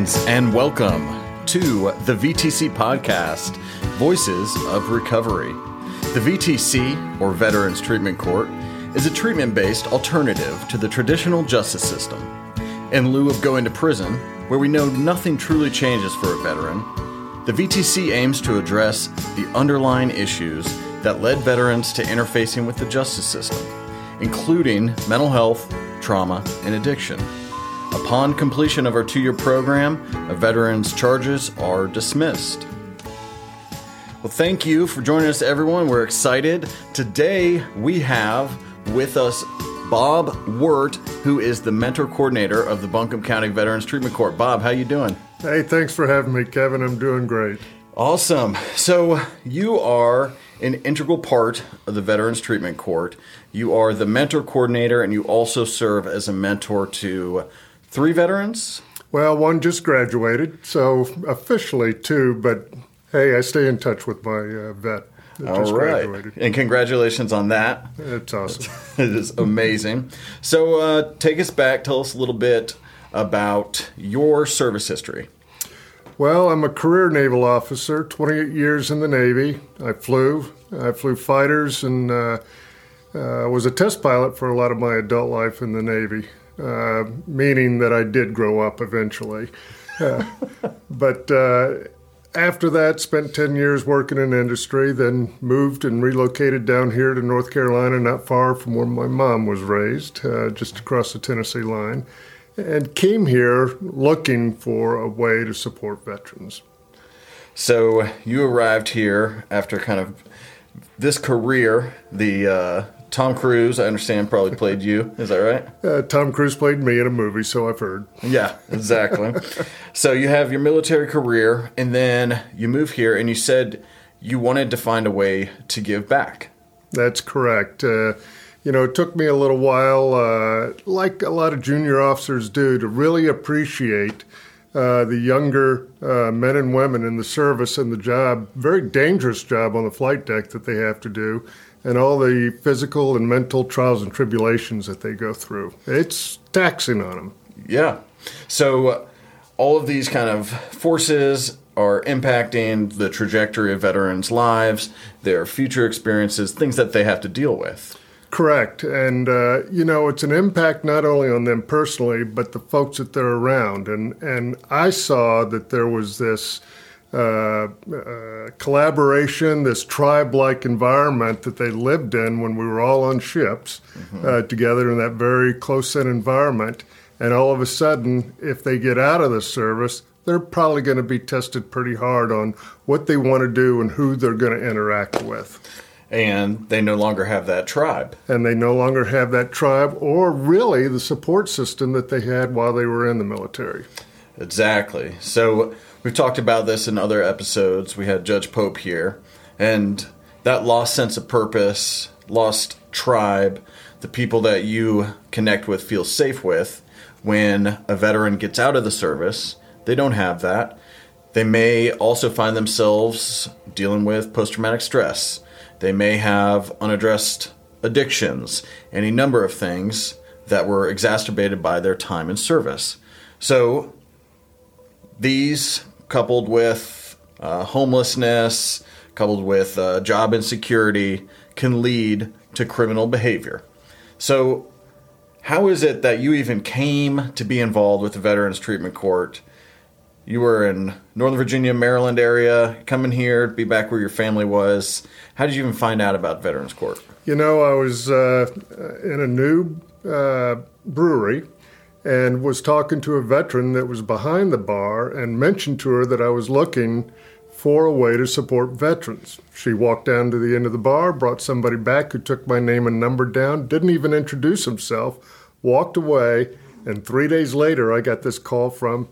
Greetings and welcome to the VTC podcast, Voices of Recovery. The VTC, or Veterans Treatment Court, is a treatment based alternative to the traditional justice system. In lieu of going to prison, where we know nothing truly changes for a veteran, the VTC aims to address the underlying issues that led veterans to interfacing with the justice system, including mental health, trauma, and addiction. Upon completion of our two year program, a veteran's charges are dismissed. Well, thank you for joining us, everyone. We're excited. Today we have with us Bob Wirt, who is the mentor coordinator of the Buncombe County Veterans Treatment Court. Bob, how you doing? Hey, thanks for having me, Kevin. I'm doing great. Awesome. So you are an integral part of the Veterans Treatment Court. You are the mentor coordinator, and you also serve as a mentor to three veterans. Well, one just graduated, so officially two, but hey, I stay in touch with my uh, vet. that All just right. graduated. And congratulations on that. It's awesome. it is amazing. So, uh, take us back. Tell us a little bit about your service history. Well, I'm a career naval officer, 28 years in the Navy. I flew. I flew fighters and uh, uh, was a test pilot for a lot of my adult life in the Navy, uh, meaning that I did grow up eventually. Uh, but uh, after that, spent 10 years working in industry, then moved and relocated down here to North Carolina, not far from where my mom was raised, uh, just across the Tennessee line and came here looking for a way to support veterans. So, you arrived here after kind of this career. The Tom Cruise, I understand, probably played you. Is that right? Uh, Tom Cruise played me in a movie, so I've heard. Yeah, exactly. so you have your military career, and then you move here, and you said you wanted to find a way to give back. That's correct. Uh, you know, it took me a little while, uh, like a lot of junior officers do, to really appreciate uh, the younger uh, men and women in the service and the job, very dangerous job on the flight deck that they have to do, and all the physical and mental trials and tribulations that they go through. It's taxing on them. Yeah. So uh, all of these kind of forces are impacting the trajectory of veterans' lives, their future experiences, things that they have to deal with. Correct. And, uh, you know, it's an impact not only on them personally, but the folks that they're around. And, and I saw that there was this uh, uh, collaboration, this tribe like environment that they lived in when we were all on ships uh, together in that very close in environment. And all of a sudden, if they get out of the service, they're probably going to be tested pretty hard on what they want to do and who they're going to interact with And they no longer have that tribe. and they no longer have that tribe or really the support system that they had while they were in the military. Exactly. So we've talked about this in other episodes. We had Judge Pope here, and that lost sense of purpose, lost tribe, the people that you connect with, feel safe with. When a veteran gets out of the service, they don't have that. They may also find themselves dealing with post traumatic stress. They may have unaddressed addictions, any number of things that were exacerbated by their time in service. So, these coupled with uh, homelessness, coupled with uh, job insecurity, can lead to criminal behavior. So, how is it that you even came to be involved with the Veterans Treatment Court? You were in Northern Virginia, Maryland area, coming here, be back where your family was. How did you even find out about Veterans Court? You know, I was uh, in a new uh, brewery and was talking to a veteran that was behind the bar and mentioned to her that I was looking for a way to support veterans. She walked down to the end of the bar, brought somebody back who took my name and number down, didn't even introduce himself, walked away, and three days later I got this call from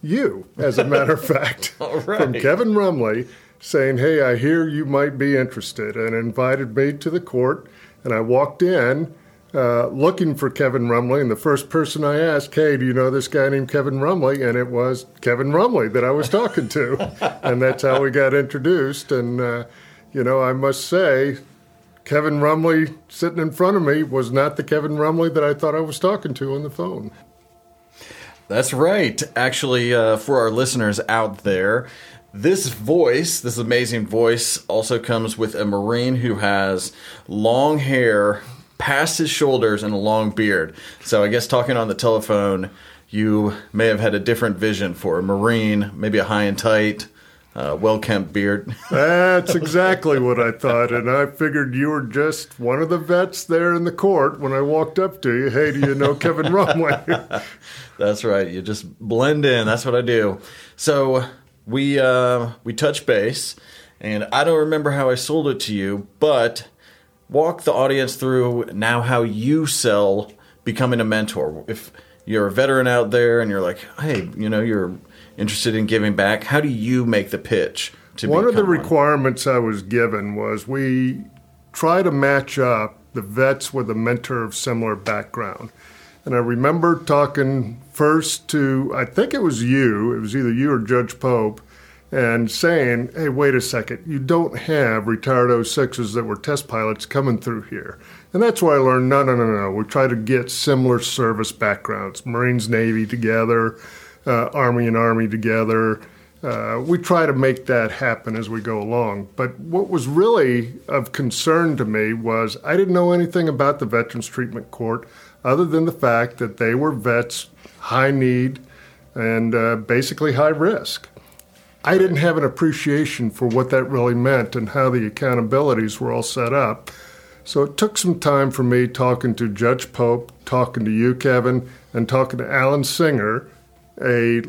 you, as a matter of fact, All from. Kevin Rumley saying, Hey, I hear you might be interested, and invited me to the court. And I walked in uh, looking for Kevin Rumley, and the first person I asked, Hey, do you know this guy named Kevin Rumley? And it was Kevin Rumley that I was talking to. and that's how we got introduced. And, uh, you know, I must say, Kevin Rumley sitting in front of me was not the Kevin Rumley that I thought I was talking to on the phone. That's right. Actually, uh, for our listeners out there, this voice, this amazing voice, also comes with a Marine who has long hair past his shoulders and a long beard. So I guess talking on the telephone, you may have had a different vision for a Marine, maybe a high and tight, uh, well kempt beard. That's exactly what I thought, and I figured you were just one of the vets there in the court when I walked up to you. Hey, do you know Kevin Rumley? That's right. You just blend in. That's what I do. So we uh, we touch base, and I don't remember how I sold it to you, but walk the audience through now how you sell becoming a mentor. If you're a veteran out there and you're like, hey, you know, you're interested in giving back, how do you make the pitch? To one of the become requirements I was given was we try to match up the vets with a mentor of similar background. And I remember talking first to, I think it was you, it was either you or Judge Pope, and saying, hey, wait a second, you don't have retired O-6s that were test pilots coming through here. And that's why I learned no, no, no, no. We try to get similar service backgrounds Marines, Navy together, uh, Army and Army together. Uh, we try to make that happen as we go along. But what was really of concern to me was I didn't know anything about the Veterans Treatment Court other than the fact that they were vets, high need, and uh, basically high risk. I didn't have an appreciation for what that really meant and how the accountabilities were all set up. So it took some time for me talking to Judge Pope, talking to you, Kevin, and talking to Alan Singer, a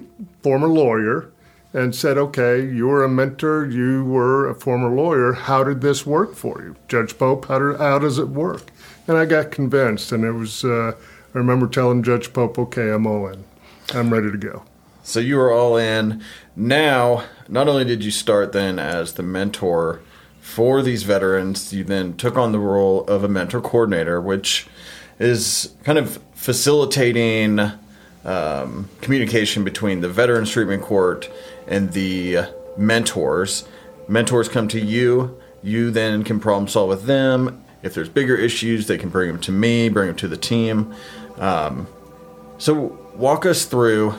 former lawyer, and said, okay, you were a mentor, you were a former lawyer. How did this work for you? Judge Pope, how, do, how does it work? And I got convinced, and it was, uh, I remember telling Judge Pope, okay, I'm all in. I'm ready to go. So you were all in. Now, not only did you start then as the mentor for these veterans, you then took on the role of a mentor coordinator, which is kind of facilitating um, communication between the Veterans Treatment Court and the mentors. Mentors come to you, you then can problem solve with them. If there's bigger issues, they can bring them to me, bring them to the team. Um, so, walk us through,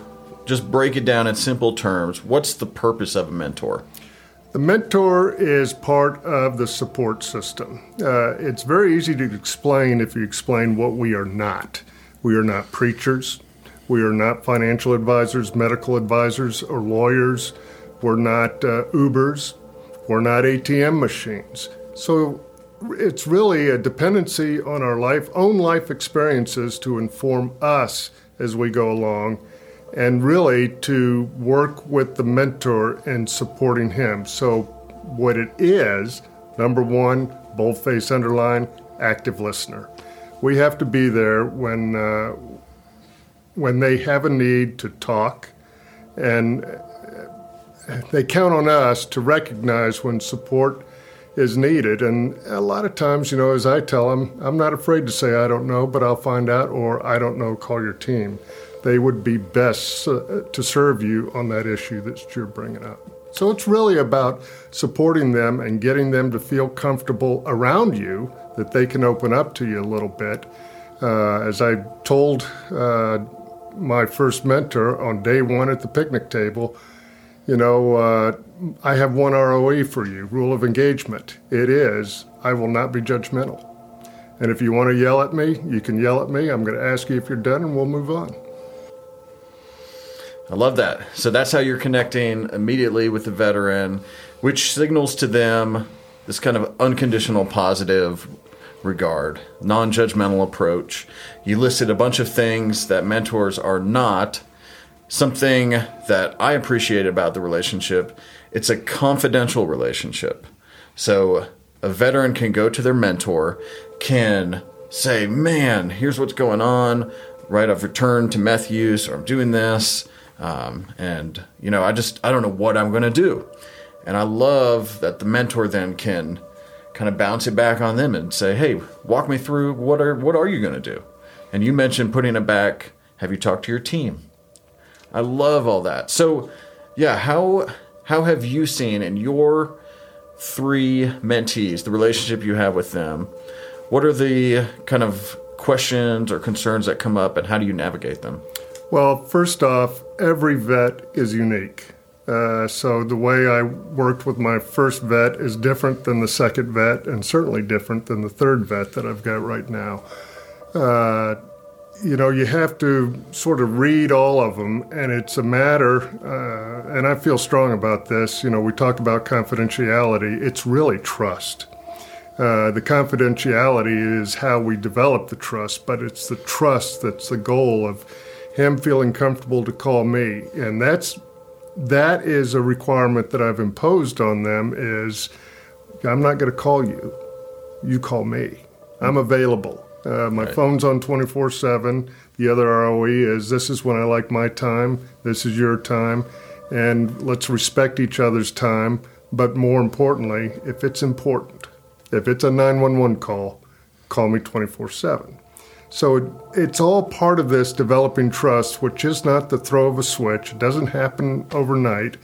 just break it down in simple terms. What's the purpose of a mentor? The mentor is part of the support system. Uh, it's very easy to explain if you explain what we are not. We are not preachers. We are not financial advisors, medical advisors, or lawyers. We're not uh, Ubers. We're not ATM machines. So it's really a dependency on our life, own life experiences to inform us as we go along and really to work with the mentor in supporting him. So, what it is number one, boldface underline, active listener. We have to be there when, uh, when they have a need to talk, and they count on us to recognize when support is needed. And a lot of times, you know, as I tell them, I'm not afraid to say I don't know, but I'll find out, or I don't know, call your team they would be best uh, to serve you on that issue that you're bringing up. So it's really about supporting them and getting them to feel comfortable around you, that they can open up to you a little bit. Uh, as I told uh, my first mentor on day one at the picnic table, you know, uh, I have one ROE for you, rule of engagement. It is, I will not be judgmental. And if you want to yell at me, you can yell at me. I'm going to ask you if you're done and we'll move on. I love that. So that's how you're connecting immediately with the veteran, which signals to them this kind of unconditional positive regard, non judgmental approach. You listed a bunch of things that mentors are not. Something that I appreciate about the relationship, it's a confidential relationship. So a veteran can go to their mentor, can say, Man, here's what's going on. Right, I've returned to meth use, or I'm doing this. Um, and you know, I just I don't know what I'm going to do. And I love that the mentor then can kind of bounce it back on them and say, "Hey, walk me through what are what are you going to do?" And you mentioned putting it back. Have you talked to your team? I love all that. So, yeah, how how have you seen in your three mentees the relationship you have with them? What are the kind of questions or concerns that come up, and how do you navigate them? Well, first off, every vet is unique. Uh, so the way I worked with my first vet is different than the second vet, and certainly different than the third vet that I've got right now. Uh, you know, you have to sort of read all of them, and it's a matter, uh, and I feel strong about this. You know, we talked about confidentiality, it's really trust. Uh, the confidentiality is how we develop the trust, but it's the trust that's the goal of him feeling comfortable to call me, and that's that is a requirement that I've imposed on them. Is I'm not going to call you, you call me. I'm available. Uh, my right. phone's on 24 7. The other ROE is this is when I like my time, this is your time, and let's respect each other's time. But more importantly, if it's important, if it's a 911 call, call me 24 7. So it's all part of this developing trust, which is not the throw of a switch. It doesn't happen overnight,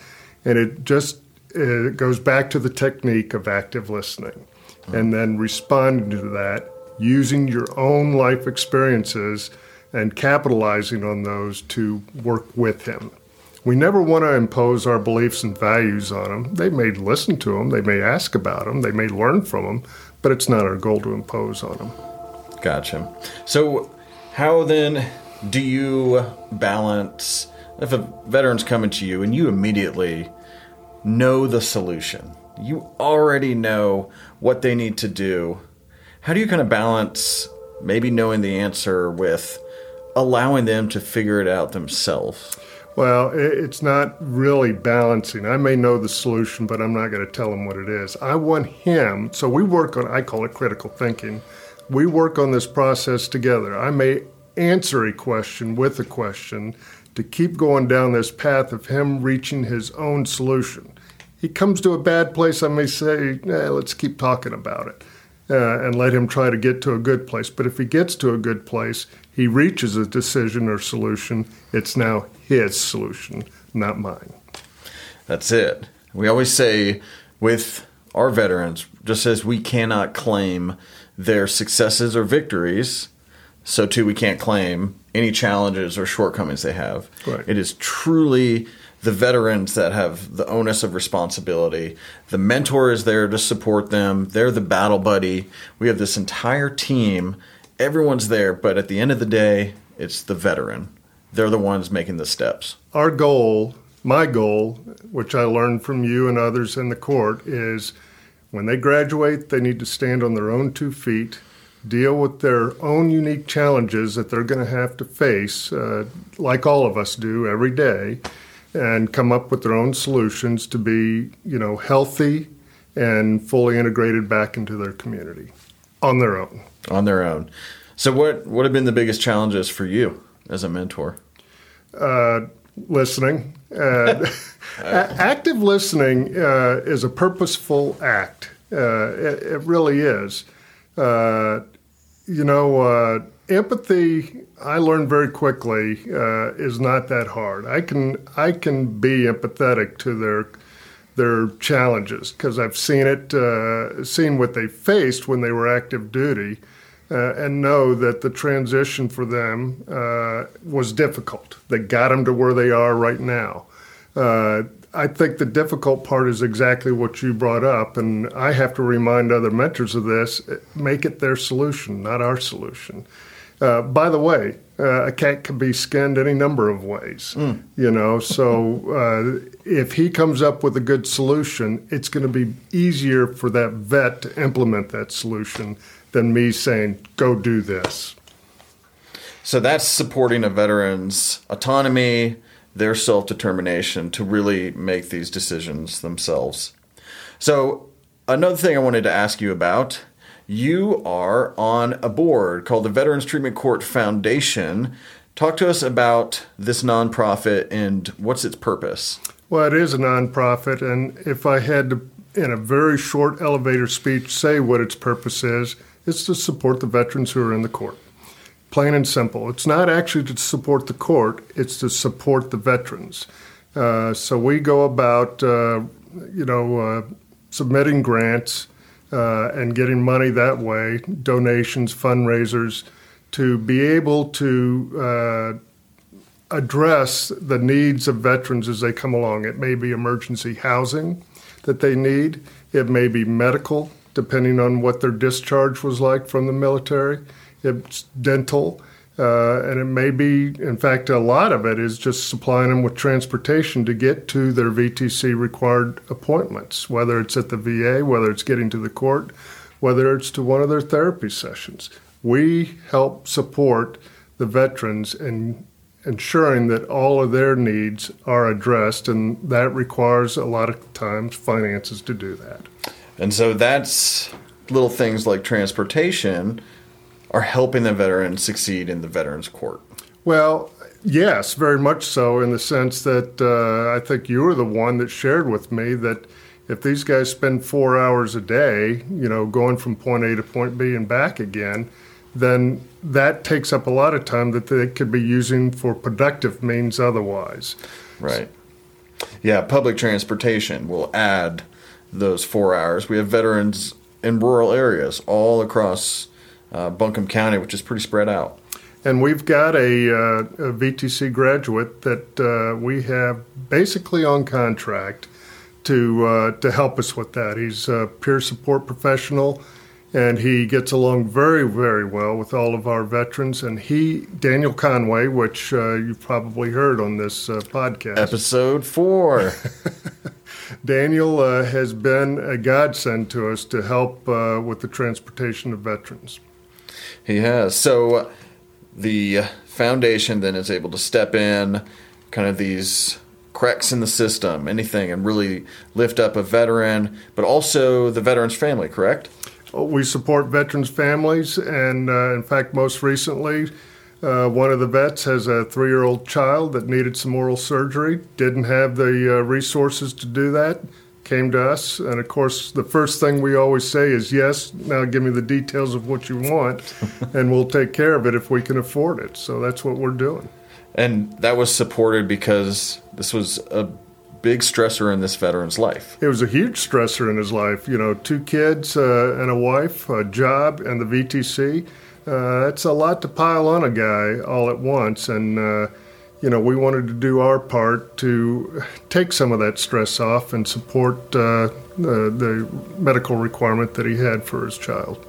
and it just it goes back to the technique of active listening, and then responding to that using your own life experiences and capitalizing on those to work with him. We never want to impose our beliefs and values on them. They may listen to them, they may ask about them, they may learn from them, but it's not our goal to impose on them. Gotcha. So, how then do you balance if a veteran's coming to you and you immediately know the solution? You already know what they need to do how do you kind of balance maybe knowing the answer with allowing them to figure it out themselves? Well, it's not really balancing. I may know the solution, but I'm not going to tell him what it is. I want him, so we work on, I call it critical thinking. We work on this process together. I may answer a question with a question to keep going down this path of him reaching his own solution. He comes to a bad place, I may say, eh, let's keep talking about it uh, and let him try to get to a good place. But if he gets to a good place, he reaches a decision or solution, it's now his solution, not mine. That's it. We always say with our veterans, just as we cannot claim their successes or victories, so too we can't claim any challenges or shortcomings they have. Right. It is truly the veterans that have the onus of responsibility. The mentor is there to support them. They're the battle buddy. We have this entire team. Everyone's there, but at the end of the day, it's the veteran. They're the ones making the steps. Our goal, my goal, which I learned from you and others in the court, is when they graduate, they need to stand on their own two feet, deal with their own unique challenges that they're going to have to face, uh, like all of us do every day and come up with their own solutions to be, you know, healthy and fully integrated back into their community on their own. On their own. So, what what have been the biggest challenges for you as a mentor? Uh, listening. Uh, active listening uh, is a purposeful act. Uh, it, it, really is. Uh, you know uh, empathy i learned very quickly uh, is not that hard i can i can be empathetic to their their challenges because i've seen it uh, seen what they faced when they were active duty uh, and know that the transition for them uh, was difficult that got them to where they are right now uh, I think the difficult part is exactly what you brought up, and I have to remind other mentors of this make it their solution, not our solution. Uh, by the way, uh, a cat can be skinned any number of ways, mm. you know. So uh, if he comes up with a good solution, it's going to be easier for that vet to implement that solution than me saying, "Go do this." So that's supporting a veteran's autonomy, their self determination to really make these decisions themselves. So another thing I wanted to ask you about you are on a board called the Veterans Treatment Court Foundation. Talk to us about this nonprofit and what's its purpose. Well, it is a nonprofit, and if I had to, in a very short elevator speech, say what its purpose is, it's to support the veterans who are in the court. Plain and simple. It's not actually to support the court, it's to support the veterans. Uh, so we go about, uh, you know, uh, submitting grants uh, and getting money that way, donations, fundraisers, to be able to uh, address the needs of veterans as they come along. It may be emergency housing that they need, it may be medical, depending on what their discharge was like from the military, it's dental. Uh, and it may be, in fact, a lot of it is just supplying them with transportation to get to their VTC required appointments, whether it's at the VA, whether it's getting to the court, whether it's to one of their therapy sessions. We help support the veterans in ensuring that all of their needs are addressed, and that requires a lot of times finances to do that. And so that's little things like transportation are helping the veteran succeed in the veterans court. Well, yes, very much so, in the sense that uh, I think you were the one that shared with me that if these guys spend four hours a day, you know, going from point A to point B and back again, then that takes up a lot of time that they could be using for productive means otherwise. Right. Yeah, public transportation will add those four hours. We have veterans in rural areas all across uh, Buncombe County, which is pretty spread out. And we've got a, uh, a VTC graduate that uh, we have basically on contract to uh, to help us with that. He's a peer support professional, and he gets along very very well with all of our veterans. And he, Daniel Conway, which uh, you've probably heard on this uh, podcast, episode four. Daniel uh, has been a godsend to us to help uh, with the transportation of veterans. He has. So the foundation then is able to step in, kind of these cracks in the system, anything, and really lift up a veteran, but also the veteran's family, correct? We support veterans' families, and uh, in fact, most recently, uh, one of the vets has a three year old child that needed some oral surgery, didn't have the uh, resources to do that, came to us. And of course, the first thing we always say is, Yes, now give me the details of what you want, and we'll take care of it if we can afford it. So that's what we're doing. And that was supported because this was a big stressor in this veteran's life. It was a huge stressor in his life. You know, two kids uh, and a wife, a job, and the VTC uh, it's a lot to pile on a guy all at once. And, uh, you know, we wanted to do our part to take some of that stress off and support uh, the, the medical requirement that he had for his child.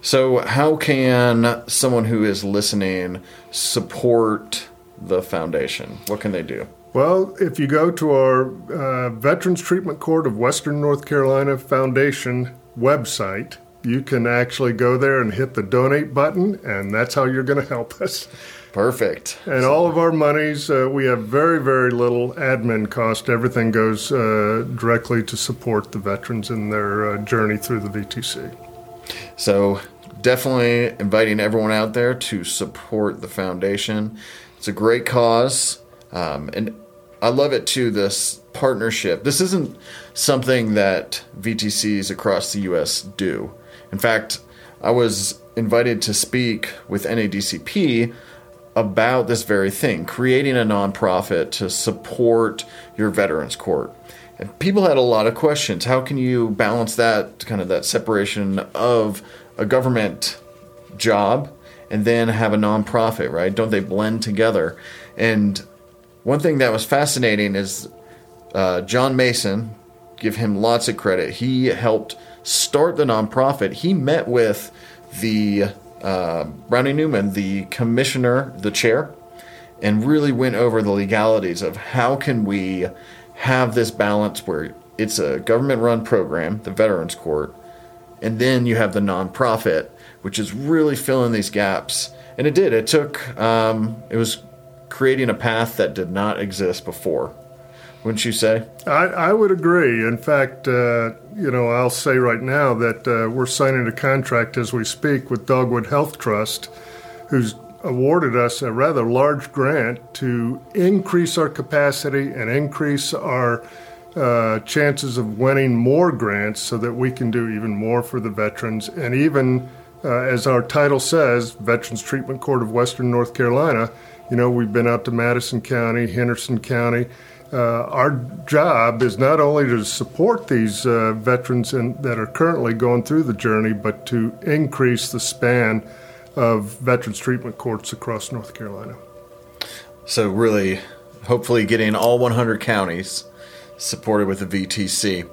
So, how can someone who is listening support the foundation? What can they do? Well, if you go to our uh, Veterans Treatment Court of Western North Carolina Foundation website, you can actually go there and hit the donate button, and that's how you're going to help us. Perfect. And all of our monies, uh, we have very, very little admin cost. Everything goes uh, directly to support the veterans in their uh, journey through the VTC. So, definitely inviting everyone out there to support the foundation. It's a great cause. Um, and I love it too, this partnership. This isn't something that VTCs across the U.S. do. In fact, I was invited to speak with NADCP about this very thing, creating a nonprofit to support your veterans court. And people had a lot of questions. How can you balance that kind of that separation of a government job and then have a nonprofit, right? Don't they blend together? And one thing that was fascinating is uh, John Mason, give him lots of credit. He helped start the nonprofit, he met with the uh, Brownie Newman, the commissioner, the chair, and really went over the legalities of how can we have this balance where it's a government-run program, the Veterans Court, and then you have the nonprofit, which is really filling these gaps. And it did. It took. Um, it was creating a path that did not exist before wouldn't you say? I, I would agree. In fact, uh, you know, I'll say right now that uh, we're signing a contract as we speak with Dogwood Health Trust, who's awarded us a rather large grant to increase our capacity and increase our uh, chances of winning more grants so that we can do even more for the veterans. And even uh, as our title says, Veterans Treatment Court of Western North Carolina, you know, we've been out to Madison County, Henderson County uh, our job is not only to support these uh, veterans in, that are currently going through the journey, but to increase the span of veterans treatment courts across North Carolina. So, really, hopefully, getting all 100 counties supported with the VTC.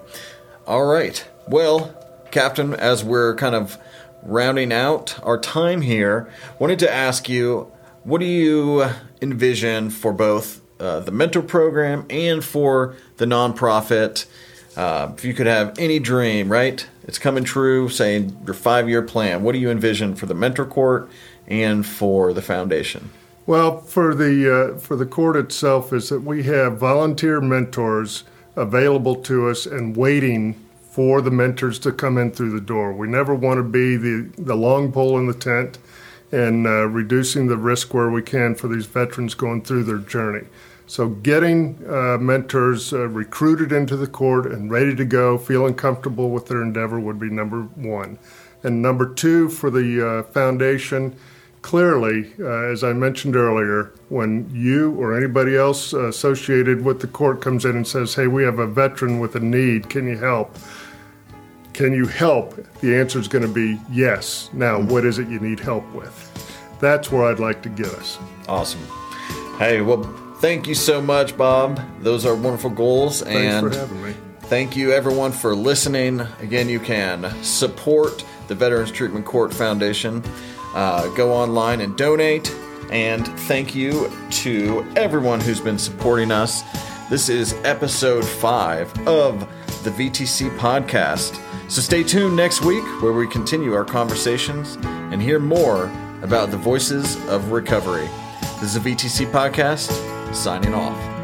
All right. Well, Captain, as we're kind of rounding out our time here, wanted to ask you what do you envision for both uh, the mentor program and for the nonprofit? Uh, if you could have any dream, right? It's coming true, saying your five year plan. What do you envision for the mentor court and for the foundation? Well, for the uh, for the court itself, is that we have volunteer mentors available to us and waiting for the mentors to come in through the door. We never want to be the the long pole in the tent and uh, reducing the risk where we can for these veterans going through their journey. So, getting uh, mentors uh, recruited into the court and ready to go, feeling comfortable with their endeavor would be number one. And number two, for the uh, foundation, clearly, uh, as I mentioned earlier, when you or anybody else associated with the court comes in and says, Hey, we have a veteran with a need, can you help? Can you help? The answer is going to be yes. Now, what is it you need help with? That's where I'd like to get us. Awesome. Hey, well, thank you so much, Bob. Those are wonderful goals. Thanks and for having me. Thank you, everyone, for listening. Again, you can support the Veterans Treatment Court Foundation. Uh, go online and donate. And thank you to everyone who's been supporting us. This is episode five of the VTC podcast. So stay tuned next week where we continue our conversations and hear more about the voices of recovery. This is a VTC podcast, signing off.